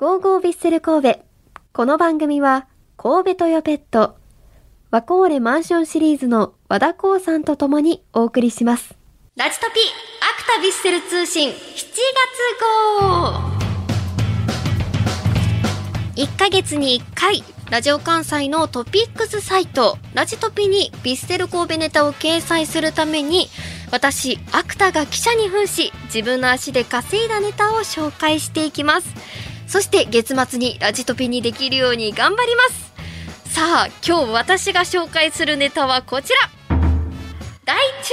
ゴーゴービッセル神戸。この番組は、神戸トヨペット、ワコーレマンションシリーズの和田光さんと共にお送りします。ラジトピ、アクタビッセル通信7月号1ヶ月に1回、ラジオ関西のトピックスサイト、ラジトピにビッセル神戸ネタを掲載するために、私、アクタが記者に扮し、自分の足で稼いだネタを紹介していきます。そして月末にラジトピにできるように頑張ります。さあ、今日私が紹介するネタはこちら。大注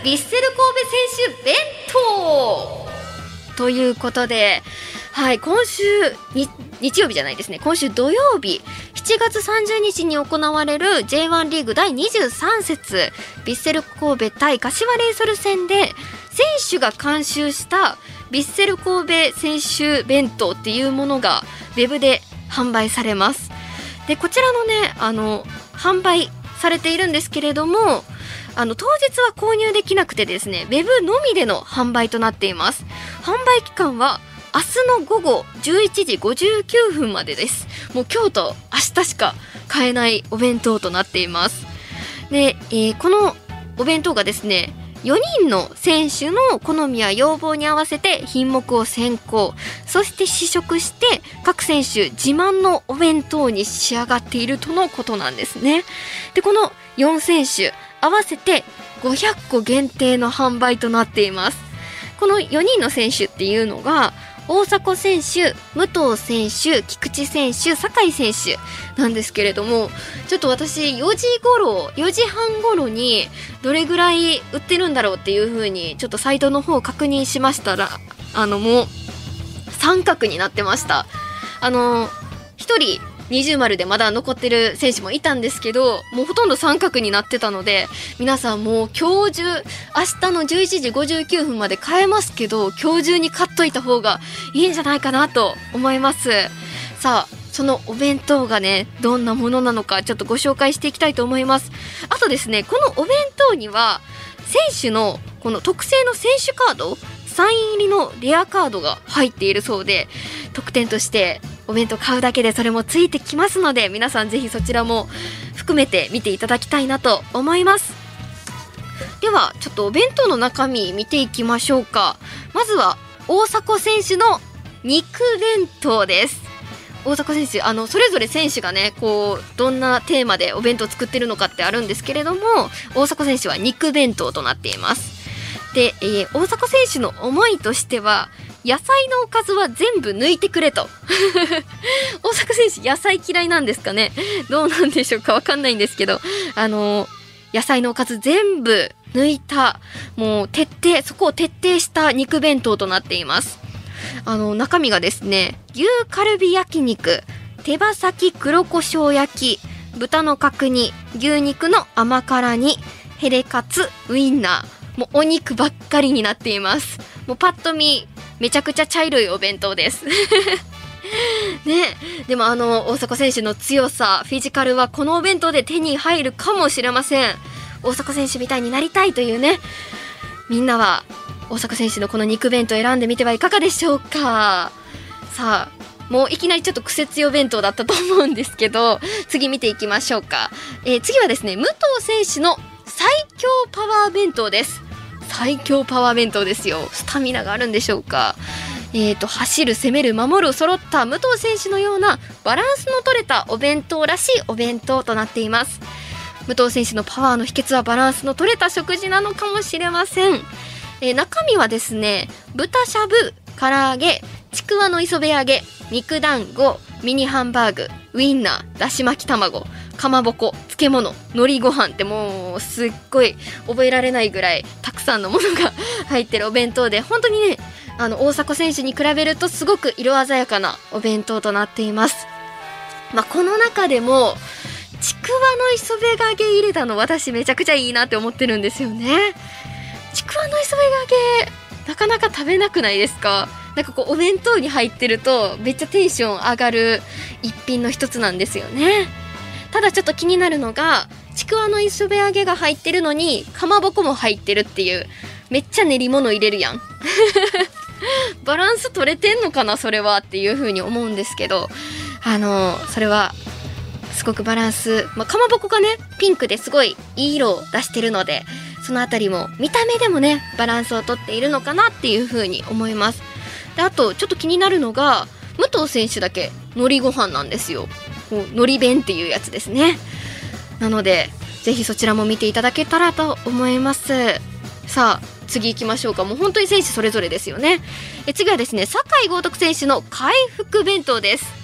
目ビッセル神戸選手弁当。ということで、はい、今週に日曜日じゃないですね。今週土曜日7月30日に行われる J1 リーグ第23節ビッセル神戸対柏レイソル戦で選手が監修したビッセル神戸選手弁当っていうものがウェブで販売されます。でこちらのねあの販売されているんですけれどもあの当日は購入できなくてですねウェブのみでの販売となっています。販売期間は明日の午後11時59分までです。もう今日と明日しか買えないお弁当となっています。で、えーこのお弁当がですね4人の選手の好みや要望に合わせて品目を選考そして試食して各選手自慢のお弁当に仕上がっているとのことなんですね。でこの4選手合わせて500個限定の販売となっています。この4人の選手っていうのが大迫選手、武藤選手、菊池選手、酒井選手なんですけれども、ちょっと私4時頃、4時半頃にどれぐらい売ってるんだろうっていう風にちょっとサイトの方を確認しましたら、あのもう三角になってました。あの、一人二重丸でまだ残ってる選手もいたんですけどもうほとんど三角になってたので皆さんもう今日中明日の11時59分まで買えますけど今日中に買っといた方がいいんじゃないかなと思います。さあそのお弁当がねどんなものなのかちょっとご紹介していきたいと思います。あとですねこのお弁当には選手のこの特製の選手カードサイン入りのレアカードが入っているそうで特典としてお弁当買うだけでそれもついてきますので皆さんぜひそちらも含めて見ていただきたいなと思います。ではちょっとお弁当の中身見ていきましょうか。まずは大迫選手の肉弁当です。大迫選手あのそれぞれ選手がねこうどんなテーマでお弁当作ってるのかってあるんですけれども大迫選手は肉弁当となっています。で、えー大迫選手の思いとしては野菜のおかずは全部抜いてくれと。大迫選手野菜嫌いなんですかね？どうなんでしょうかわかんないんですけど。あの野菜のおかず全部抜いたもう徹底そこを徹底した肉弁当となっています。あの中身がですね牛カルビ焼肉手羽先黒胡椒焼き豚の角煮牛肉の甘辛煮ヘレカツウインナーもうお肉ばっかりになっています。もうパッと見めちゃくちゃ茶色いお弁当です。ねでもあの大迫選手の強さフィジカルはこのお弁当で手に入るかもしれません。大迫選手みたいになりたいというね。みんなは大迫選手のこの肉弁当選んでみてはいかがでしょうか。さあもういきなりちょっと癖強弁当だったと思うんですけど次見ていきましょうか、えー次はですね武藤選手の最強パワー弁当です。最強パワー弁当ですよ。スタミナがあるんでしょうか。えー、と走る攻める守る揃った武藤選手のようなバランスの取れたお弁当らしいお弁当となっています。武藤選手のパワーの秘訣はバランスの取れた食事なのかもしれません、えー中身はですね豚しゃぶ唐揚げちくわの磯辺揚げ肉団子ミニハンバーグウインナーだし巻き卵。かまぼこ漬物海苔ご飯ってもうすっごい覚えられないぐらいたくさんのものが 入ってるお弁当で本当にねあの大迫選手に比べるとすごく色鮮やかなお弁当となっています、まあ、この中でもちくわの磯辺揚げ入れたの私めちゃくちゃいいなって思ってるんですよね。ちくわの磯辺揚げなかなか食べなくないですか？なんかこうお弁当に入ってるとめっちゃテンション上がる一品の一つなんですよね。ただちょっと気になるのがちくわの磯辺揚げが入ってるのにかまぼこも入ってるっていうめっちゃ練り物入れるやん。バランス取れてんのかなそれはっていうふうに思うんですけどあのそれはすごくバランス、まあ、かまぼこがねピンクですごいいい色を出してるのでその辺りも見た目でもねバランスをとっているのかなっていうふうに思います。であとちょっと気になるのが武藤選手だけ海苔ご飯なんですよ。海苔弁っていうやつですね。なのでぜひそちらも見ていただけたらと思います。さあ次行きましょうか。もう本当に選手それぞれですよね。え次はですね酒井豪徳選手の回復弁当です。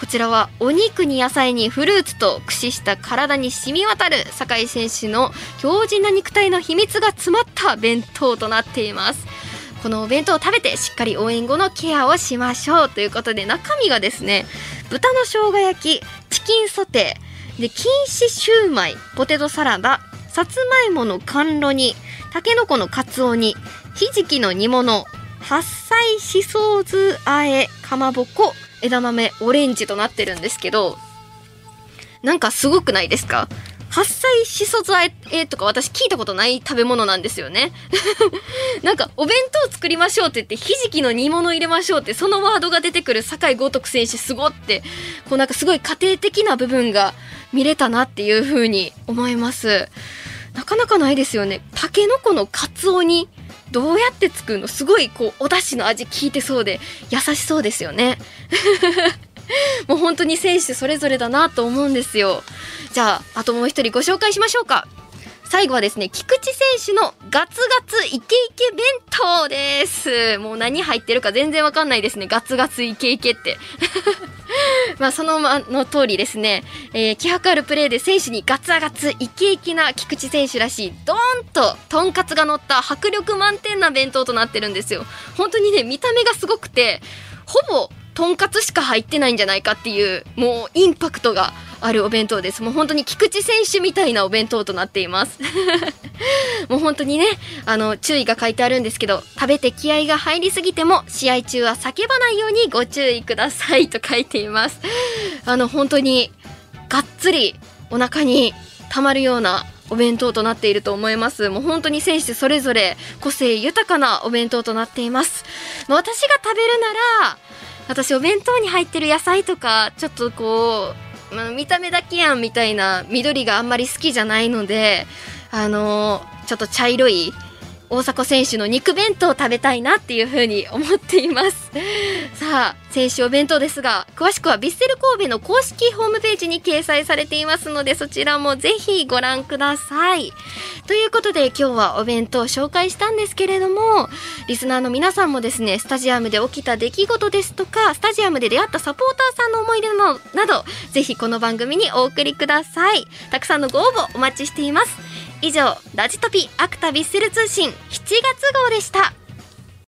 こちらはお肉に野菜にフルーツと駆使した体に染み渡る酒井選手の強靭な肉体の秘密が詰まった弁当となっています。このお弁当を食べてしっかり応援後のケアをしましょうということで中身がですね豚の生姜焼きチキンソテーで錦糸シューマイポテトサラダさつまいもの甘露煮たけのこのかつお煮ひじきの煮物八歳しそ酢あえかまぼこ枝豆オレンジとなってるんですけどなんかすごくないですか？八歳しそざえとか私聞いたことない食べ物なんですよね。なんかお弁当作りましょうって言ってひじきの煮物入れましょうってそのワードが出てくる酒井豪徳選手すごってこうなんかすごい家庭的な部分が見れたなっていう風に思います。なかなかないですよね。たけのこのカツオにどうやって作るの？すごいこうお出汁の味効いてそうで優しそうですよね。もう本当に選手それぞれだなと思うんですよ。じゃあ、あともう一人ご紹介しましょうか。最後はですね、菊池選手のガツガツイケイケ弁当です。もう何入ってるか全然わかんないですね。ガツガツイケイケって。まあそのまの通りですね、えー、気迫あるプレーで選手にガツガツイケイケな菊池選手らしいドーンととんかつが乗った迫力満点な弁当となってるんですよ。本当にね、見た目がすごくて、ほぼとんかつしか入ってないんじゃないかっていうもうインパクトがあるお弁当です。もう本当に菊池選手みたいなお弁当となっています。もう本当にねあの注意が書いてあるんですけど食べて気合が入りすぎても試合中は叫ばないようにご注意くださいと書いています。あの本当にがっつりお腹にたまるようなお弁当となっていると思います。もう本当に選手それぞれ個性豊かなお弁当となっています。私が食べるなら私お弁当に入ってる野菜とかちょっとこう、まあ、見た目だけやんみたいな緑があんまり好きじゃないのであの、ちょっと茶色い大迫選手の肉弁当を食べたいなっていうふうに思っています。さあ選手お弁当ですが詳しくはヴィッセル神戸の公式ホームページに掲載されていますのでそちらもぜひご覧ください。ということで今日はお弁当を紹介したんですけれどもリスナーの皆さんもですねスタジアムで起きた出来事ですとかスタジアムで出会ったサポーターさんの思い出のなどぜひこの番組にお送りください。たくさんのご応募お待ちしています。以上ラジトピアクタビッセル通信7月号でした。